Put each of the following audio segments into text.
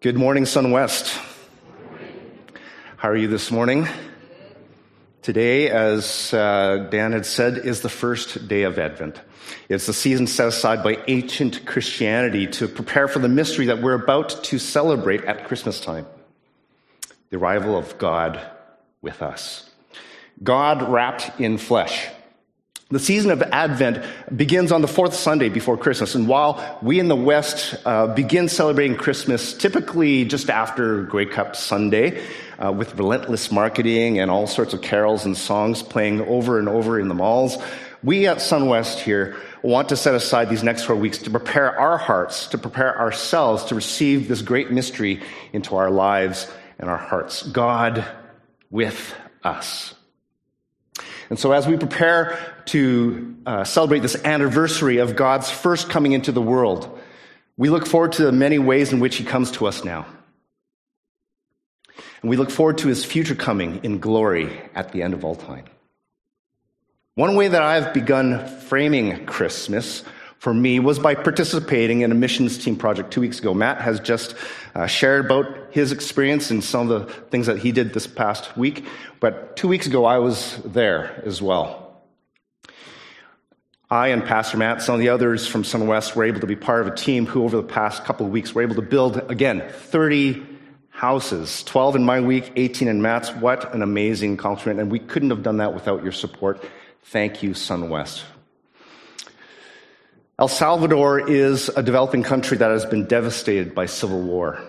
Good morning, Sun West. How are you this morning? Today, as uh, Dan had said, is the first day of Advent. It's the season set aside by ancient Christianity to prepare for the mystery that we're about to celebrate at Christmas time the arrival of God with us. God wrapped in flesh. The season of Advent begins on the fourth Sunday before Christmas. And while we in the West uh, begin celebrating Christmas typically just after Grey Cup Sunday, uh, with relentless marketing and all sorts of carols and songs playing over and over in the malls, we at SunWest here want to set aside these next four weeks to prepare our hearts, to prepare ourselves to receive this great mystery into our lives and our hearts. God with us. And so, as we prepare to uh, celebrate this anniversary of God's first coming into the world, we look forward to the many ways in which He comes to us now. And we look forward to His future coming in glory at the end of all time. One way that I've begun framing Christmas for me was by participating in a missions team project two weeks ago. Matt has just uh, shared about his experience and some of the things that he did this past week. But two weeks ago, I was there as well. I and Pastor Matt, some of the others from SunWest, were able to be part of a team who, over the past couple of weeks, were able to build, again, 30 houses 12 in my week, 18 in Matt's. What an amazing accomplishment. And we couldn't have done that without your support. Thank you, SunWest. El Salvador is a developing country that has been devastated by civil war.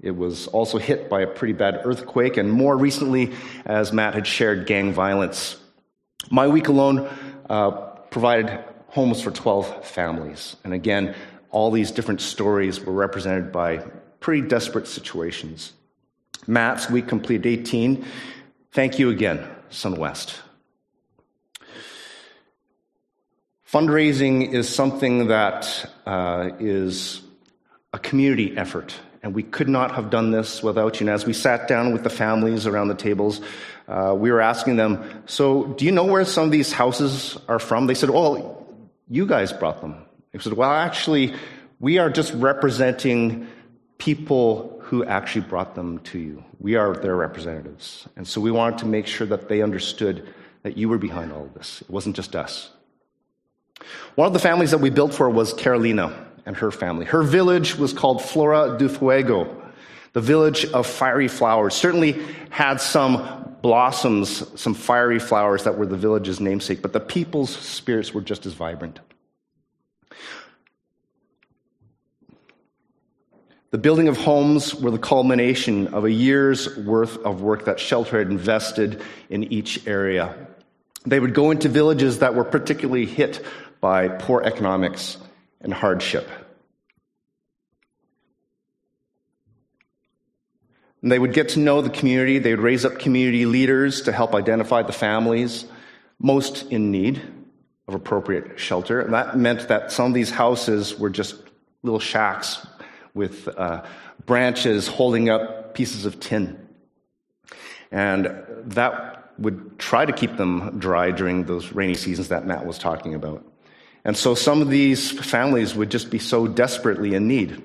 It was also hit by a pretty bad earthquake, and more recently, as Matt had shared, gang violence. My week alone uh, provided homes for 12 families. And again, all these different stories were represented by pretty desperate situations. Matt's week completed 18. Thank you again, SunWest. Fundraising is something that uh, is a community effort, and we could not have done this without you. And as we sat down with the families around the tables, uh, we were asking them, So, do you know where some of these houses are from? They said, Well, you guys brought them. I said, Well, actually, we are just representing people who actually brought them to you. We are their representatives. And so we wanted to make sure that they understood that you were behind all of this. It wasn't just us. One of the families that we built for was Carolina and her family. Her village was called Flora do Fuego, the village of fiery flowers. Certainly had some blossoms, some fiery flowers that were the village's namesake, but the people's spirits were just as vibrant. The building of homes were the culmination of a year's worth of work that Shelter had invested in each area. They would go into villages that were particularly hit by poor economics and hardship. And they would get to know the community. They would raise up community leaders to help identify the families most in need of appropriate shelter. And that meant that some of these houses were just little shacks with uh, branches holding up pieces of tin. And that would try to keep them dry during those rainy seasons that Matt was talking about. And so some of these families would just be so desperately in need.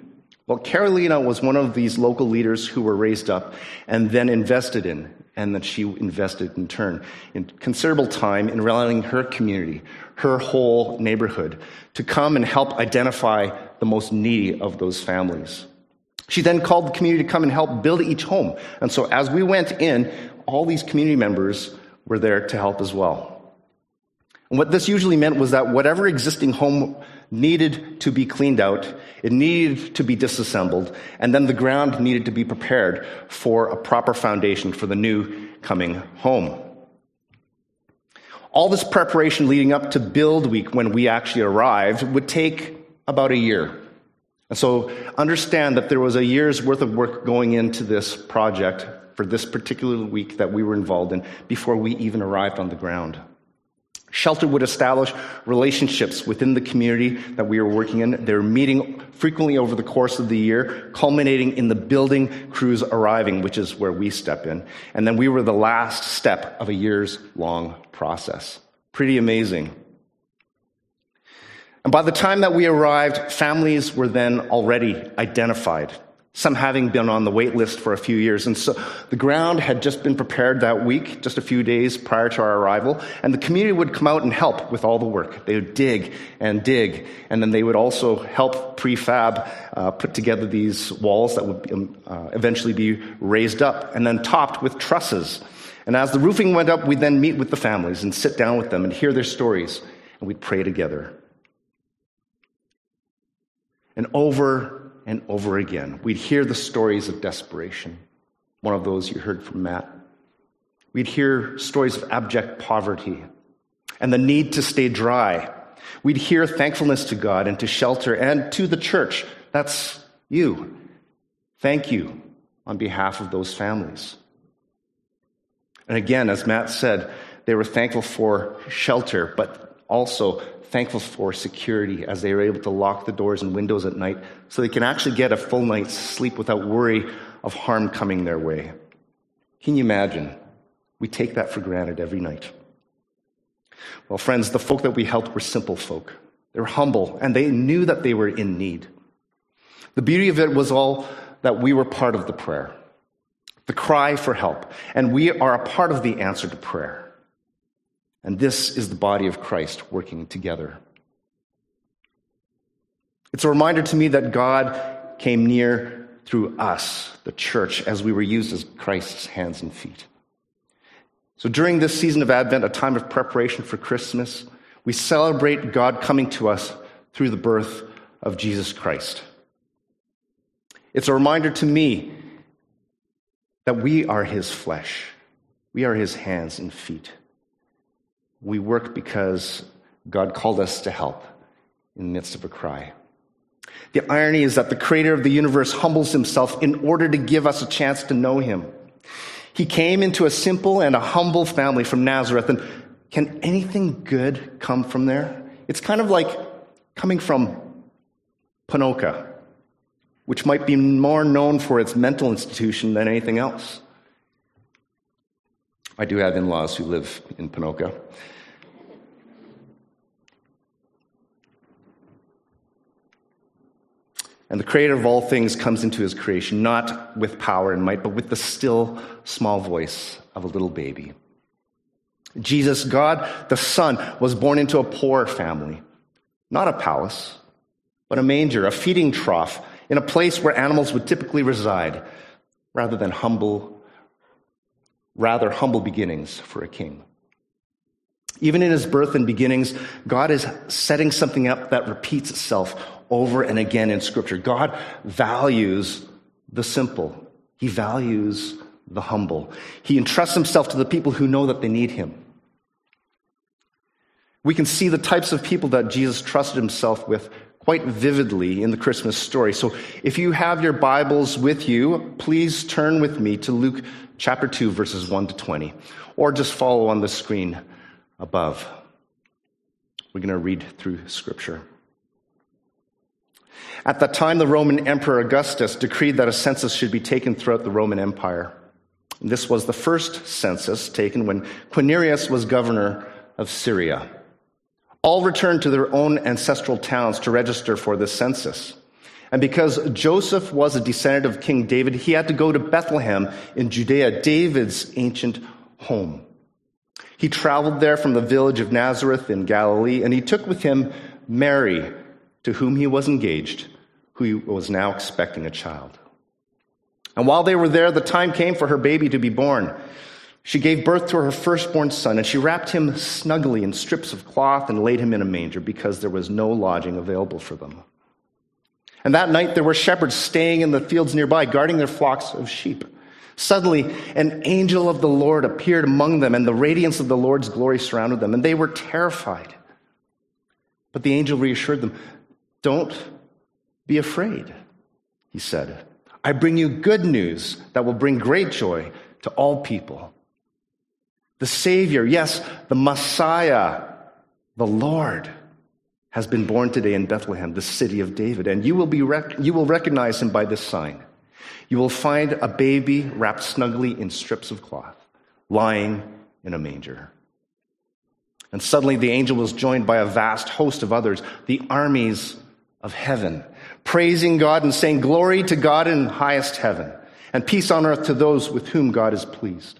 Well, Carolina was one of these local leaders who were raised up and then invested in, and that she invested in turn in considerable time in rallying her community, her whole neighborhood, to come and help identify the most needy of those families. She then called the community to come and help build each home. And so as we went in, all these community members were there to help as well. And what this usually meant was that whatever existing home needed to be cleaned out, it needed to be disassembled, and then the ground needed to be prepared for a proper foundation for the new coming home. All this preparation leading up to build week when we actually arrived would take about a year. And so understand that there was a year's worth of work going into this project for this particular week that we were involved in before we even arrived on the ground. Shelter would establish relationships within the community that we were working in. They were meeting frequently over the course of the year, culminating in the building crews arriving, which is where we step in. And then we were the last step of a year's long process. Pretty amazing. And by the time that we arrived, families were then already identified. Some having been on the wait list for a few years. And so the ground had just been prepared that week, just a few days prior to our arrival, and the community would come out and help with all the work. They would dig and dig, and then they would also help prefab uh, put together these walls that would um, uh, eventually be raised up and then topped with trusses. And as the roofing went up, we'd then meet with the families and sit down with them and hear their stories, and we'd pray together. And over and over again. We'd hear the stories of desperation, one of those you heard from Matt. We'd hear stories of abject poverty and the need to stay dry. We'd hear thankfulness to God and to shelter and to the church. That's you. Thank you on behalf of those families. And again, as Matt said, they were thankful for shelter, but also thankful for security as they are able to lock the doors and windows at night so they can actually get a full night's sleep without worry of harm coming their way. Can you imagine? We take that for granted every night. Well, friends, the folk that we helped were simple folk. They were humble and they knew that they were in need. The beauty of it was all that we were part of the prayer, the cry for help, and we are a part of the answer to prayer. And this is the body of Christ working together. It's a reminder to me that God came near through us, the church, as we were used as Christ's hands and feet. So during this season of Advent, a time of preparation for Christmas, we celebrate God coming to us through the birth of Jesus Christ. It's a reminder to me that we are his flesh, we are his hands and feet. We work because God called us to help in the midst of a cry. The irony is that the creator of the universe humbles himself in order to give us a chance to know him. He came into a simple and a humble family from Nazareth. And can anything good come from there? It's kind of like coming from Ponoka, which might be more known for its mental institution than anything else. I do have in laws who live in Ponoka. And the creator of all things comes into his creation, not with power and might, but with the still small voice of a little baby. Jesus, God the Son, was born into a poor family, not a palace, but a manger, a feeding trough, in a place where animals would typically reside, rather than humble rather humble beginnings for a king. Even in his birth and beginnings, God is setting something up that repeats itself over and again in Scripture. God values the simple, He values the humble. He entrusts Himself to the people who know that they need Him. We can see the types of people that Jesus trusted Himself with quite vividly in the Christmas story. So if you have your Bibles with you, please turn with me to Luke chapter 2, verses 1 to 20, or just follow on the screen above. We're going to read through Scripture. At that time, the Roman Emperor Augustus decreed that a census should be taken throughout the Roman Empire. This was the first census taken when Quirinius was governor of Syria. All returned to their own ancestral towns to register for this census. And because Joseph was a descendant of King David, he had to go to Bethlehem in Judea, David's ancient home. He traveled there from the village of Nazareth in Galilee, and he took with him Mary, to whom he was engaged, who was now expecting a child. And while they were there, the time came for her baby to be born. She gave birth to her firstborn son, and she wrapped him snugly in strips of cloth and laid him in a manger because there was no lodging available for them. And that night there were shepherds staying in the fields nearby, guarding their flocks of sheep. Suddenly, an angel of the Lord appeared among them, and the radiance of the Lord's glory surrounded them, and they were terrified. But the angel reassured them don't be afraid, he said. I bring you good news that will bring great joy to all people. The Savior, yes, the Messiah, the Lord, has been born today in Bethlehem, the city of David, and you will, be rec- you will recognize him by this sign. You will find a baby wrapped snugly in strips of cloth, lying in a manger. And suddenly the angel was joined by a vast host of others, the armies of heaven, praising God and saying, Glory to God in highest heaven, and peace on earth to those with whom God is pleased.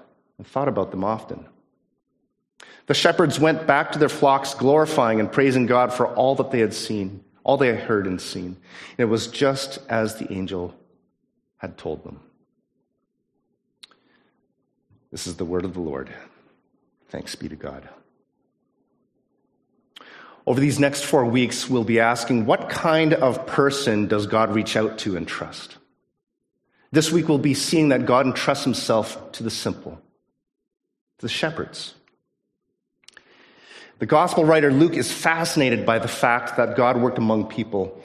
and thought about them often. The shepherds went back to their flocks, glorifying and praising God for all that they had seen, all they had heard and seen. And it was just as the angel had told them. This is the word of the Lord. Thanks be to God. Over these next four weeks, we'll be asking what kind of person does God reach out to and trust? This week, we'll be seeing that God entrusts himself to the simple, the shepherds. The gospel writer Luke is fascinated by the fact that God worked among people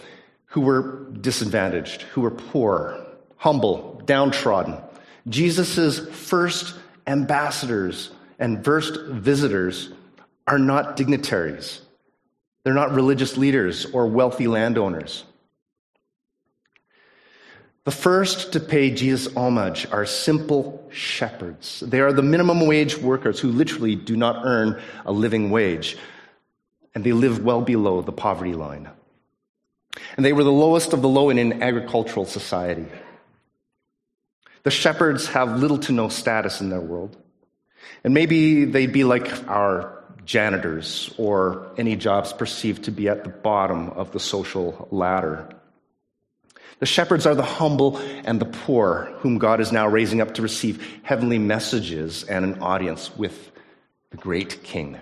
who were disadvantaged, who were poor, humble, downtrodden. Jesus' first ambassadors and first visitors are not dignitaries. They're not religious leaders or wealthy landowners. The first to pay Jesus homage are simple shepherds. They are the minimum wage workers who literally do not earn a living wage, and they live well below the poverty line. And they were the lowest of the low in an agricultural society. The shepherds have little to no status in their world. And maybe they'd be like our janitors or any jobs perceived to be at the bottom of the social ladder. The shepherds are the humble and the poor, whom God is now raising up to receive heavenly messages and an audience with the great king.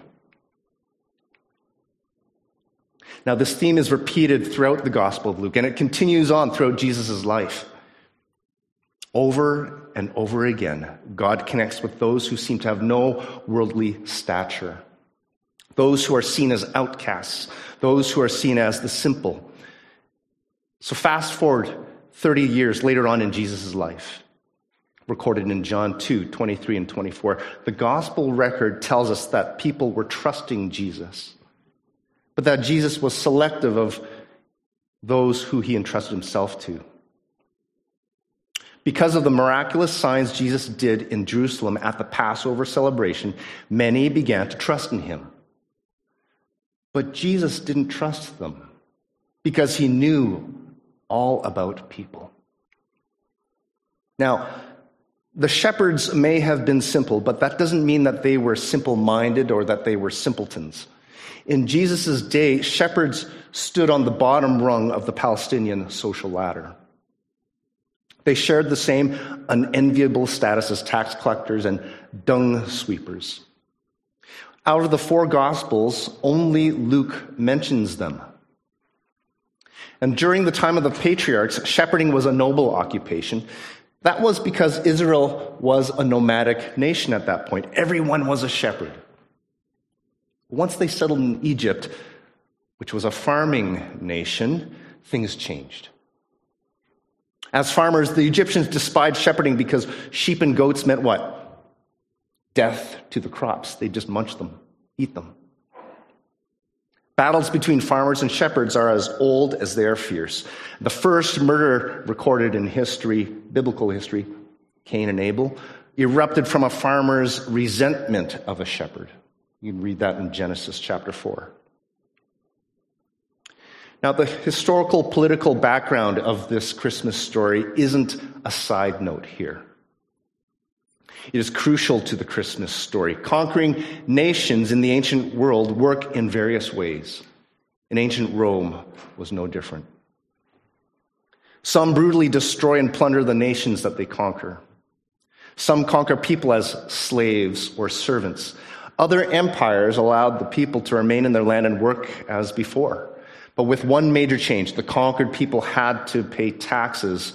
Now, this theme is repeated throughout the Gospel of Luke, and it continues on throughout Jesus' life. Over and over again, God connects with those who seem to have no worldly stature those who are seen as outcasts, those who are seen as the simple. So, fast forward 30 years later on in Jesus' life, recorded in John 2 23 and 24, the gospel record tells us that people were trusting Jesus, but that Jesus was selective of those who he entrusted himself to. Because of the miraculous signs Jesus did in Jerusalem at the Passover celebration, many began to trust in him. But Jesus didn't trust them because he knew all about people. Now, the shepherds may have been simple, but that doesn't mean that they were simple minded or that they were simpletons. In Jesus' day, shepherds stood on the bottom rung of the Palestinian social ladder. They shared the same unenviable status as tax collectors and dung sweepers. Out of the four Gospels, only Luke mentions them. And during the time of the patriarchs, shepherding was a noble occupation. That was because Israel was a nomadic nation at that point. Everyone was a shepherd. Once they settled in Egypt, which was a farming nation, things changed. As farmers, the Egyptians despised shepherding because sheep and goats meant what? death to the crops. They just munch them, eat them. Battles between farmers and shepherds are as old as they are fierce. The first murder recorded in history, biblical history, Cain and Abel, erupted from a farmer's resentment of a shepherd. You can read that in Genesis chapter 4. Now, the historical political background of this Christmas story isn't a side note here. It is crucial to the Christmas story. Conquering nations in the ancient world work in various ways. In ancient Rome was no different. Some brutally destroy and plunder the nations that they conquer. Some conquer people as slaves or servants. Other empires allowed the people to remain in their land and work as before. But with one major change, the conquered people had to pay taxes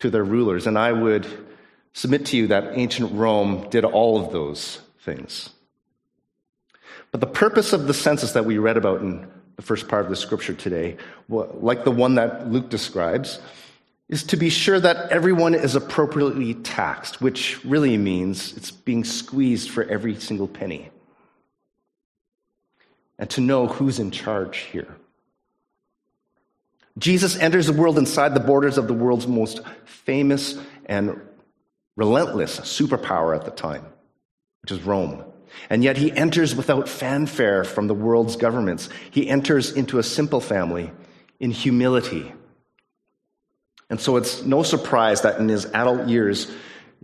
to their rulers. And I would submit to you that ancient Rome did all of those things. But the purpose of the census that we read about in the first part of the scripture today, like the one that Luke describes, is to be sure that everyone is appropriately taxed, which really means it's being squeezed for every single penny. And to know who's in charge here. Jesus enters the world inside the borders of the world's most famous and relentless superpower at the time, which is Rome. And yet he enters without fanfare from the world's governments. He enters into a simple family in humility. And so it's no surprise that in his adult years,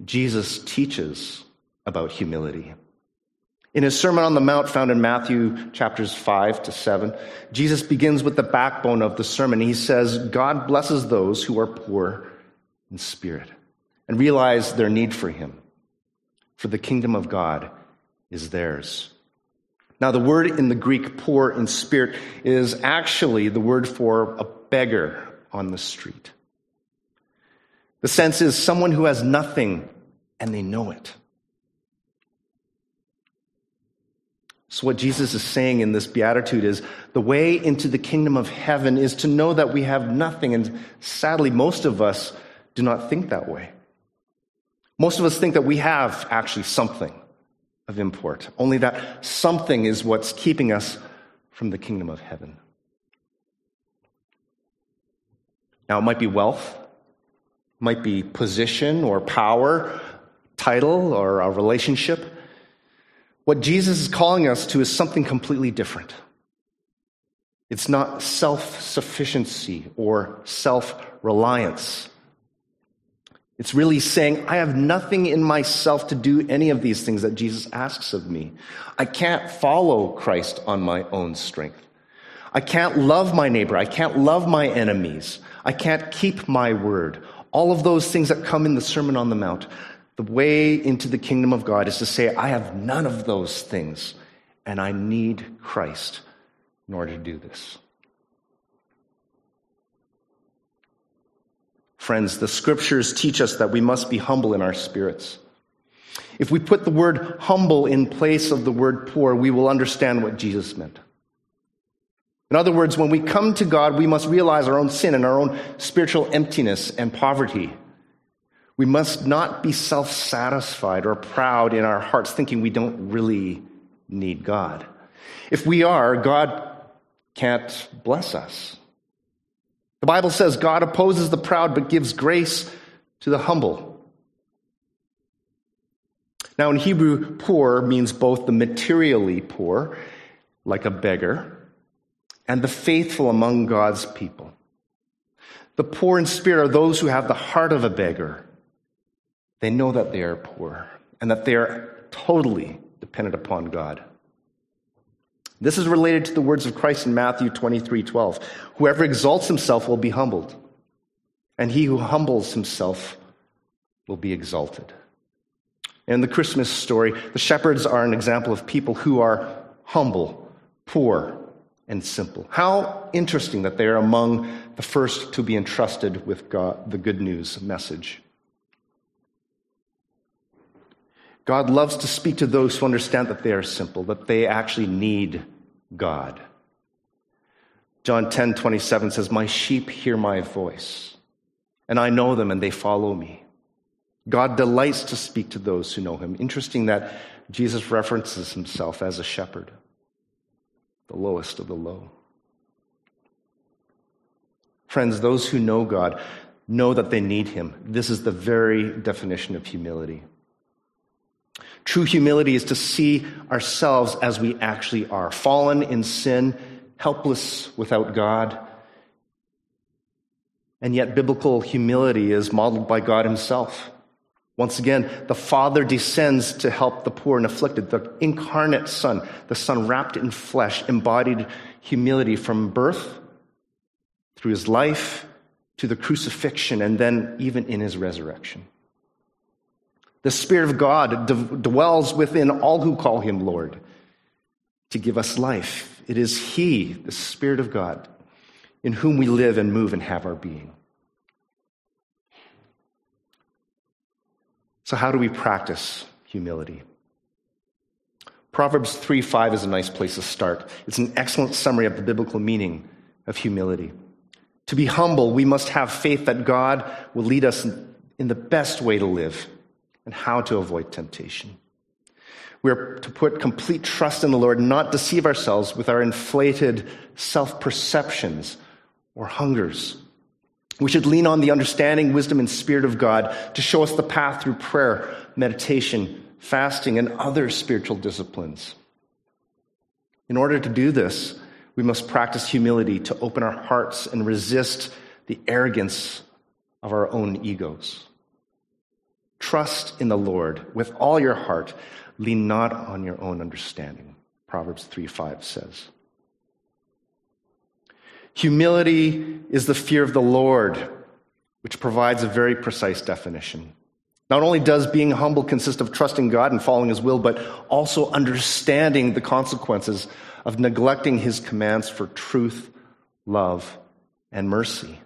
Jesus teaches about humility. In his Sermon on the Mount, found in Matthew chapters 5 to 7, Jesus begins with the backbone of the sermon. He says, God blesses those who are poor in spirit and realize their need for him, for the kingdom of God is theirs. Now, the word in the Greek, poor in spirit, is actually the word for a beggar on the street. The sense is someone who has nothing and they know it. So, what Jesus is saying in this beatitude is the way into the kingdom of heaven is to know that we have nothing. And sadly, most of us do not think that way. Most of us think that we have actually something of import, only that something is what's keeping us from the kingdom of heaven. Now, it might be wealth, might be position or power, title or a relationship. What Jesus is calling us to is something completely different. It's not self sufficiency or self reliance. It's really saying, I have nothing in myself to do any of these things that Jesus asks of me. I can't follow Christ on my own strength. I can't love my neighbor. I can't love my enemies. I can't keep my word. All of those things that come in the Sermon on the Mount. The way into the kingdom of God is to say, I have none of those things, and I need Christ in order to do this. Friends, the scriptures teach us that we must be humble in our spirits. If we put the word humble in place of the word poor, we will understand what Jesus meant. In other words, when we come to God, we must realize our own sin and our own spiritual emptiness and poverty. We must not be self satisfied or proud in our hearts, thinking we don't really need God. If we are, God can't bless us. The Bible says God opposes the proud but gives grace to the humble. Now, in Hebrew, poor means both the materially poor, like a beggar, and the faithful among God's people. The poor in spirit are those who have the heart of a beggar. They know that they are poor and that they are totally dependent upon God. This is related to the words of Christ in Matthew 23 12. Whoever exalts himself will be humbled, and he who humbles himself will be exalted. In the Christmas story, the shepherds are an example of people who are humble, poor, and simple. How interesting that they are among the first to be entrusted with God, the good news message. God loves to speak to those who understand that they are simple, that they actually need God. John 10 27 says, My sheep hear my voice, and I know them and they follow me. God delights to speak to those who know him. Interesting that Jesus references himself as a shepherd, the lowest of the low. Friends, those who know God know that they need him. This is the very definition of humility. True humility is to see ourselves as we actually are fallen in sin, helpless without God. And yet, biblical humility is modeled by God Himself. Once again, the Father descends to help the poor and afflicted. The incarnate Son, the Son wrapped in flesh, embodied humility from birth through His life to the crucifixion and then even in His resurrection. The Spirit of God d- dwells within all who call him Lord to give us life. It is He, the Spirit of God, in whom we live and move and have our being. So, how do we practice humility? Proverbs 3 5 is a nice place to start. It's an excellent summary of the biblical meaning of humility. To be humble, we must have faith that God will lead us in the best way to live and how to avoid temptation. We are to put complete trust in the Lord, not deceive ourselves with our inflated self perceptions or hungers. We should lean on the understanding, wisdom, and spirit of God to show us the path through prayer, meditation, fasting, and other spiritual disciplines. In order to do this, we must practice humility to open our hearts and resist the arrogance of our own egos. Trust in the Lord with all your heart. Lean not on your own understanding. Proverbs 3 5 says. Humility is the fear of the Lord, which provides a very precise definition. Not only does being humble consist of trusting God and following His will, but also understanding the consequences of neglecting His commands for truth, love, and mercy.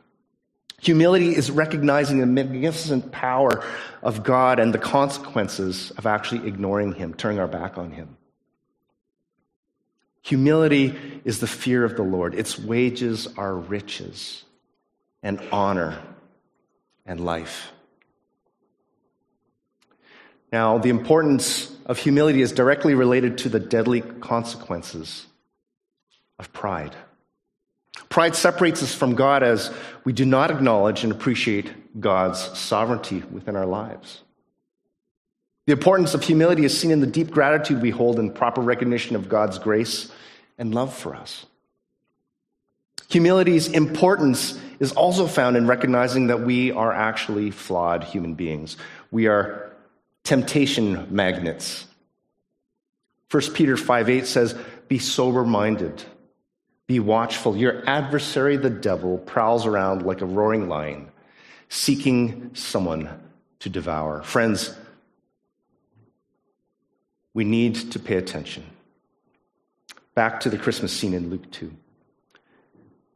Humility is recognizing the magnificent power of God and the consequences of actually ignoring Him, turning our back on Him. Humility is the fear of the Lord. Its wages are riches and honor and life. Now, the importance of humility is directly related to the deadly consequences of pride. Pride separates us from God as we do not acknowledge and appreciate God's sovereignty within our lives. The importance of humility is seen in the deep gratitude we hold in proper recognition of God's grace and love for us. Humility's importance is also found in recognizing that we are actually flawed human beings. We are temptation magnets. 1 Peter 5 8 says, Be sober minded, be watchful. Your adversary, the devil, prowls around like a roaring lion, seeking someone to devour. Friends, we need to pay attention. Back to the Christmas scene in Luke 2.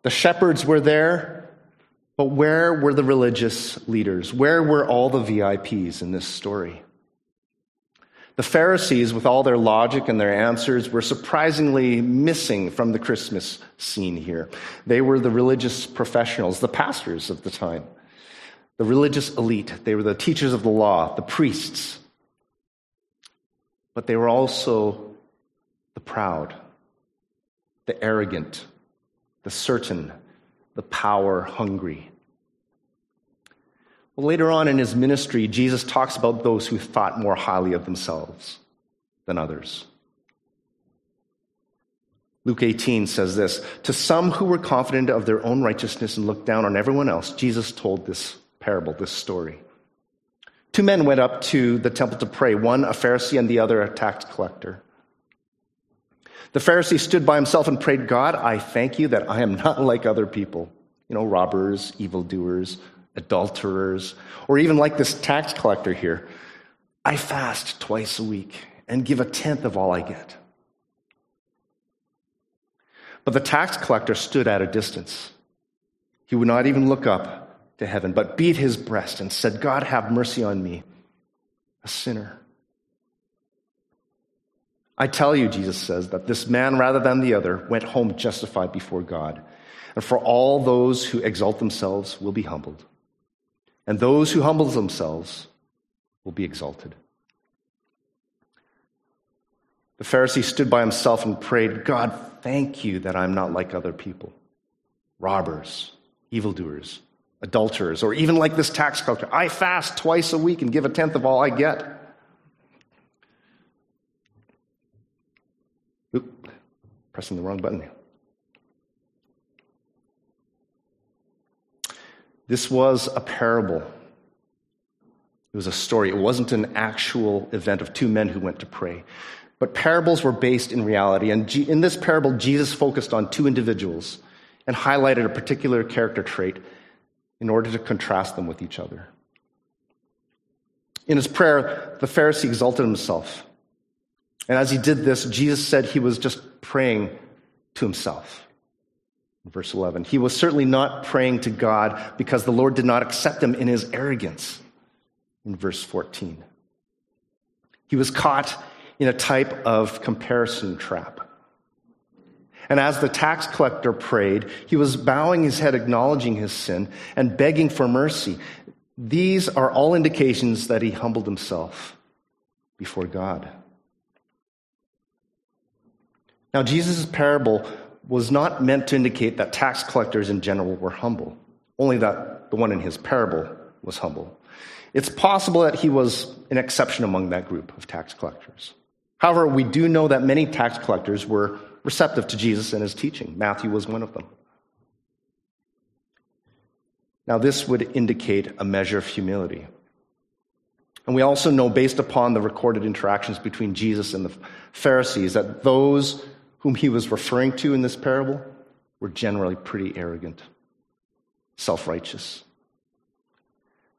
The shepherds were there, but where were the religious leaders? Where were all the VIPs in this story? The Pharisees, with all their logic and their answers, were surprisingly missing from the Christmas scene here. They were the religious professionals, the pastors of the time, the religious elite. They were the teachers of the law, the priests. But they were also the proud, the arrogant, the certain, the power hungry. Well, later on in his ministry, Jesus talks about those who thought more highly of themselves than others. Luke 18 says this To some who were confident of their own righteousness and looked down on everyone else, Jesus told this parable, this story. Two men went up to the temple to pray, one a Pharisee and the other a tax collector. The Pharisee stood by himself and prayed, God, I thank you that I am not like other people, you know, robbers, evildoers, adulterers, or even like this tax collector here. I fast twice a week and give a tenth of all I get. But the tax collector stood at a distance. He would not even look up to heaven, but beat his breast and said, God, have mercy on me, a sinner. I tell you, Jesus says, that this man, rather than the other, went home justified before God. And for all those who exalt themselves will be humbled, and those who humble themselves will be exalted. The Pharisee stood by himself and prayed, God, thank you that I'm not like other people robbers, evildoers, adulterers, or even like this tax collector. I fast twice a week and give a tenth of all I get. Oop, pressing the wrong button. This was a parable. It was a story. It wasn't an actual event of two men who went to pray. But parables were based in reality. And in this parable, Jesus focused on two individuals and highlighted a particular character trait in order to contrast them with each other. In his prayer, the Pharisee exalted himself. And as he did this, Jesus said he was just praying to himself. Verse 11. He was certainly not praying to God because the Lord did not accept him in his arrogance. In verse 14. He was caught in a type of comparison trap. And as the tax collector prayed, he was bowing his head, acknowledging his sin, and begging for mercy. These are all indications that he humbled himself before God. Now, Jesus' parable was not meant to indicate that tax collectors in general were humble, only that the one in his parable was humble. It's possible that he was an exception among that group of tax collectors. However, we do know that many tax collectors were receptive to Jesus and his teaching. Matthew was one of them. Now, this would indicate a measure of humility. And we also know, based upon the recorded interactions between Jesus and the Pharisees, that those whom he was referring to in this parable were generally pretty arrogant, self righteous.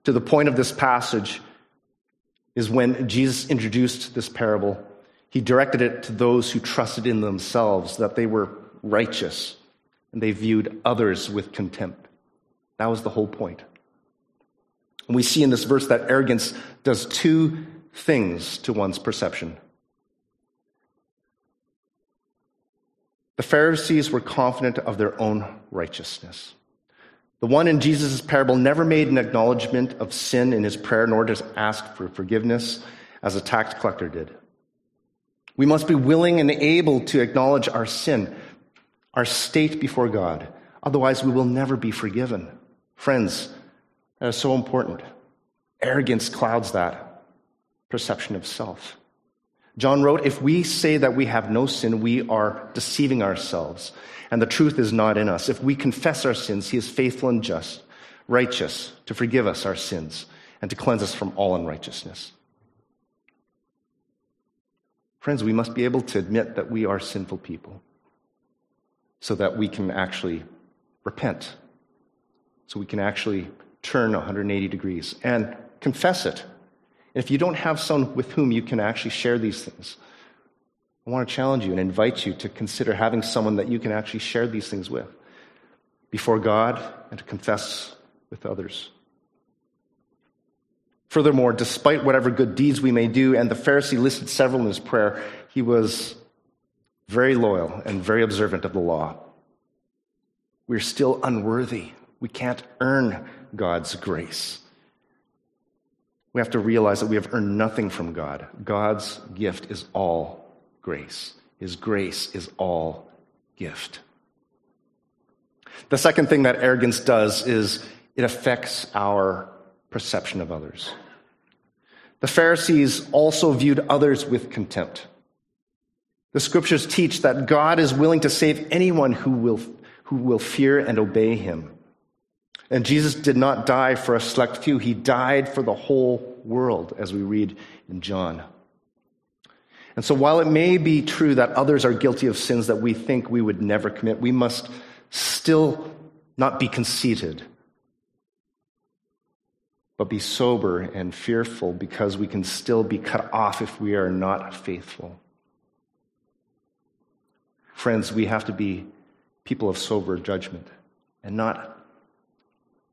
To the point of this passage is when Jesus introduced this parable, he directed it to those who trusted in themselves that they were righteous and they viewed others with contempt. That was the whole point. And we see in this verse that arrogance does two things to one's perception. The Pharisees were confident of their own righteousness. The one in Jesus' parable never made an acknowledgement of sin in his prayer, nor does ask for forgiveness as a tax collector did. We must be willing and able to acknowledge our sin, our state before God. Otherwise, we will never be forgiven. Friends, that is so important. Arrogance clouds that perception of self. John wrote, If we say that we have no sin, we are deceiving ourselves, and the truth is not in us. If we confess our sins, he is faithful and just, righteous, to forgive us our sins and to cleanse us from all unrighteousness. Friends, we must be able to admit that we are sinful people so that we can actually repent, so we can actually turn 180 degrees and confess it if you don't have someone with whom you can actually share these things, I want to challenge you and invite you to consider having someone that you can actually share these things with before God and to confess with others. Furthermore, despite whatever good deeds we may do, and the Pharisee listed several in his prayer, he was very loyal and very observant of the law. We're still unworthy. We can't earn God's grace. We have to realize that we have earned nothing from God. God's gift is all grace. His grace is all gift. The second thing that arrogance does is it affects our perception of others. The Pharisees also viewed others with contempt. The scriptures teach that God is willing to save anyone who will, who will fear and obey him. And Jesus did not die for a select few, he died for the whole world, as we read in John. And so, while it may be true that others are guilty of sins that we think we would never commit, we must still not be conceited, but be sober and fearful because we can still be cut off if we are not faithful. Friends, we have to be people of sober judgment and not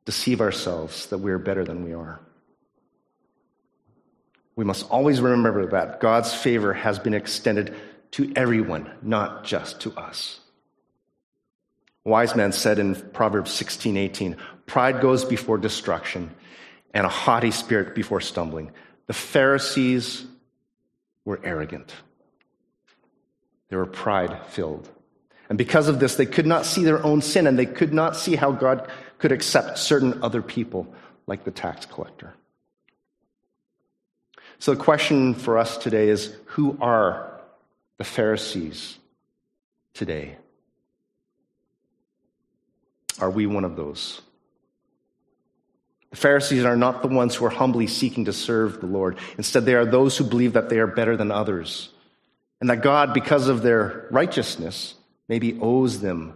deceive ourselves that we are better than we are. We must always remember that God's favor has been extended to everyone, not just to us. Wise man said in Proverbs 16 18, Pride goes before destruction, and a haughty spirit before stumbling. The Pharisees were arrogant, they were pride filled. And because of this, they could not see their own sin, and they could not see how God could accept certain other people, like the tax collector. So the question for us today is who are the Pharisees today? Are we one of those? The Pharisees are not the ones who are humbly seeking to serve the Lord. Instead, they are those who believe that they are better than others and that God, because of their righteousness, maybe owes them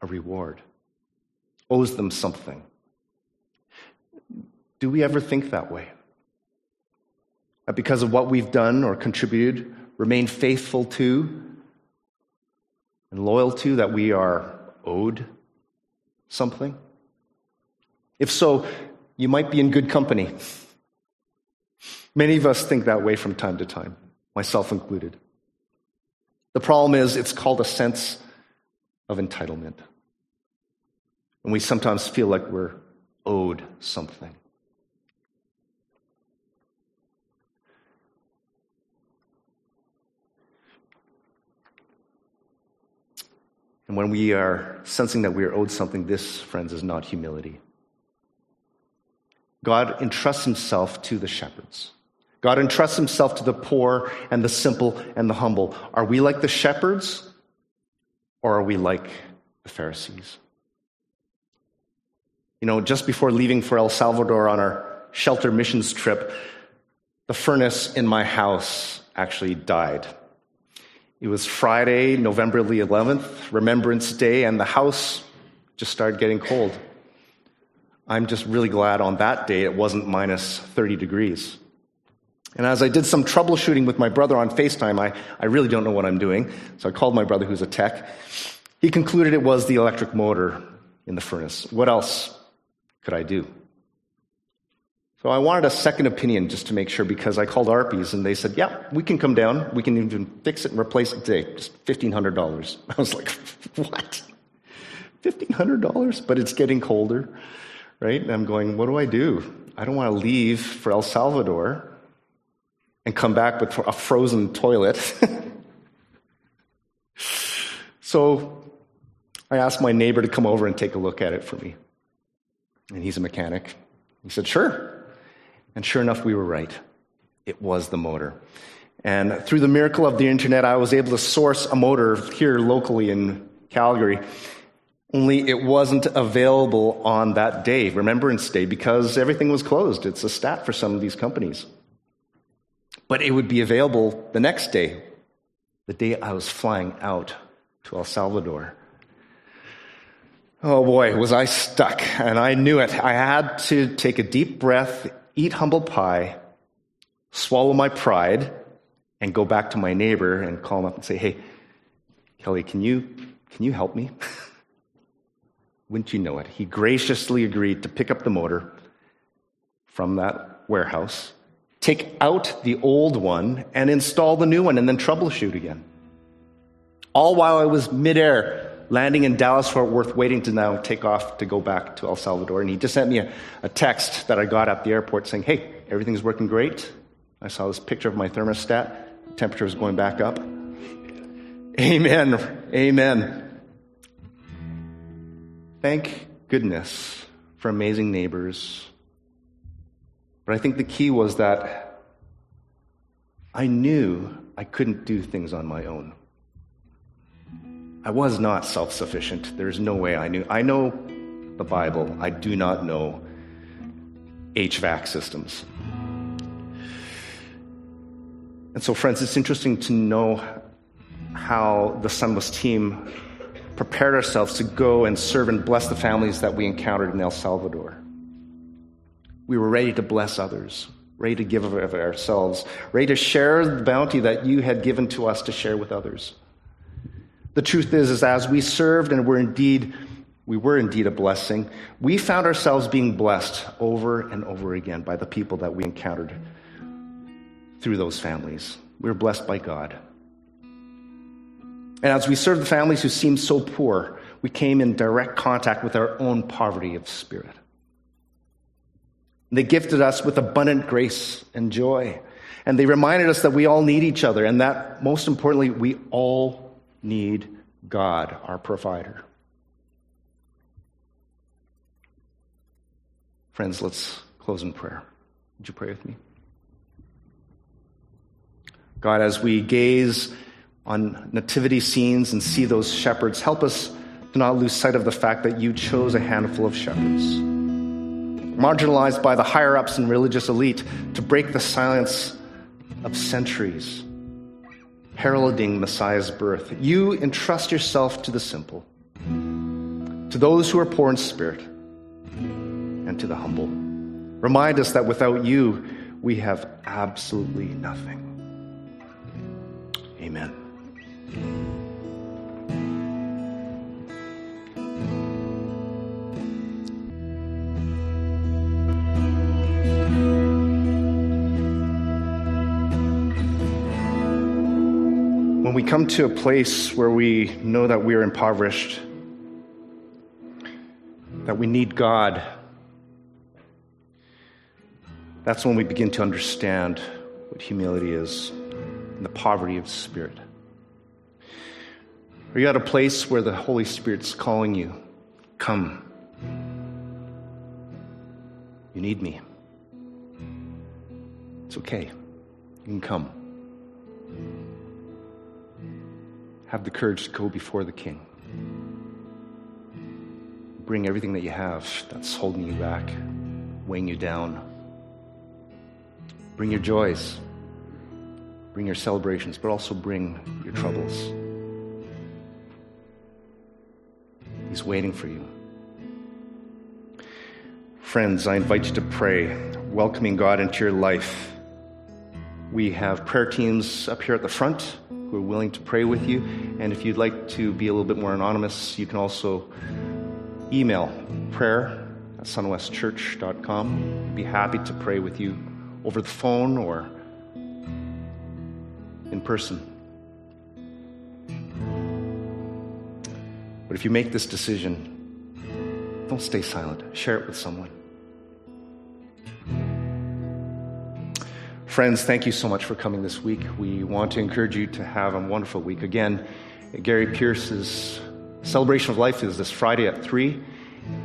a reward owes them something. Do we ever think that way? That because of what we've done or contributed, remain faithful to and loyal to, that we are owed something? If so, you might be in good company. Many of us think that way from time to time. myself included. The problem is, it's called a sense of entitlement. And we sometimes feel like we're owed something. And when we are sensing that we are owed something, this, friends, is not humility. God entrusts himself to the shepherds. God entrusts himself to the poor and the simple and the humble. Are we like the shepherds or are we like the Pharisees? You know, just before leaving for El Salvador on our shelter missions trip, the furnace in my house actually died. It was Friday, November the 11th, Remembrance Day, and the house just started getting cold. I'm just really glad on that day it wasn't minus 30 degrees. And as I did some troubleshooting with my brother on FaceTime, I, I really don't know what I'm doing. So I called my brother, who's a tech. He concluded it was the electric motor in the furnace. What else could I do? So I wanted a second opinion just to make sure because I called Arpi's and they said, yeah, we can come down. We can even fix it and replace it today. Just $1,500. I was like, what? $1,500? But it's getting colder, right? And I'm going, what do I do? I don't want to leave for El Salvador and come back with a frozen toilet. so I asked my neighbor to come over and take a look at it for me. And he's a mechanic. He said, sure. And sure enough, we were right. It was the motor. And through the miracle of the internet, I was able to source a motor here locally in Calgary. Only it wasn't available on that day, Remembrance Day, because everything was closed. It's a stat for some of these companies. But it would be available the next day, the day I was flying out to El Salvador. Oh boy, was I stuck, and I knew it. I had to take a deep breath eat humble pie, swallow my pride, and go back to my neighbor and call him up and say, Hey, Kelly, can you, can you help me? Wouldn't you know it? He graciously agreed to pick up the motor from that warehouse, take out the old one, and install the new one, and then troubleshoot again. All while I was midair landing in Dallas Fort Worth, waiting to now take off to go back to El Salvador. And he just sent me a, a text that I got at the airport saying, Hey, everything's working great. I saw this picture of my thermostat. Temperature is going back up. Amen. Amen. Thank goodness for amazing neighbors. But I think the key was that I knew I couldn't do things on my own. I was not self sufficient. There's no way I knew. I know the Bible, I do not know HVAC systems. And so, friends, it's interesting to know how the Sunwest team prepared ourselves to go and serve and bless the families that we encountered in El Salvador. We were ready to bless others, ready to give of ourselves, ready to share the bounty that you had given to us to share with others. The truth is, is as we served and were indeed, we were indeed a blessing, we found ourselves being blessed over and over again by the people that we encountered through those families. We were blessed by God. And as we served the families who seemed so poor, we came in direct contact with our own poverty of spirit. They gifted us with abundant grace and joy. And they reminded us that we all need each other and that, most importantly, we all need God, our provider. Friends, let's close in prayer. Would you pray with me? God, as we gaze on nativity scenes and see those shepherds, help us to not lose sight of the fact that you chose a handful of shepherds, marginalized by the higher ups and religious elite, to break the silence of centuries heralding Messiah's birth. You entrust yourself to the simple, to those who are poor in spirit, and to the humble. Remind us that without you, we have absolutely nothing. Amen. We come to a place where we know that we are impoverished, that we need God, that's when we begin to understand what humility is and the poverty of spirit. Are you at a place where the Holy Spirit's calling you? Come. You need me. It's okay. You can come. Have the courage to go before the King. Bring everything that you have that's holding you back, weighing you down. Bring your joys, bring your celebrations, but also bring your troubles. He's waiting for you. Friends, I invite you to pray, welcoming God into your life. We have prayer teams up here at the front who are willing to pray with you. And if you'd like to be a little bit more anonymous, you can also email prayer at sunwestchurch.com. We'd be happy to pray with you over the phone or in person. But if you make this decision, don't stay silent. Share it with someone. Friends, thank you so much for coming this week. We want to encourage you to have a wonderful week. Again, Gary Pierce's celebration of life is this Friday at 3,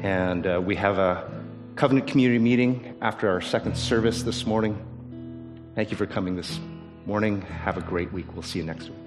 and uh, we have a covenant community meeting after our second service this morning. Thank you for coming this morning. Have a great week. We'll see you next week.